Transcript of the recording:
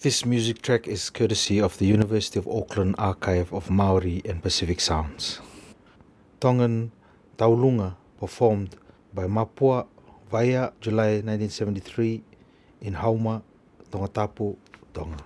This music track is courtesy of the University of Auckland Archive of Maori and Pacific Sounds. Tongan Taulunga performed by Mapua via July 1973 in Houma, Tongatapu, Tonga.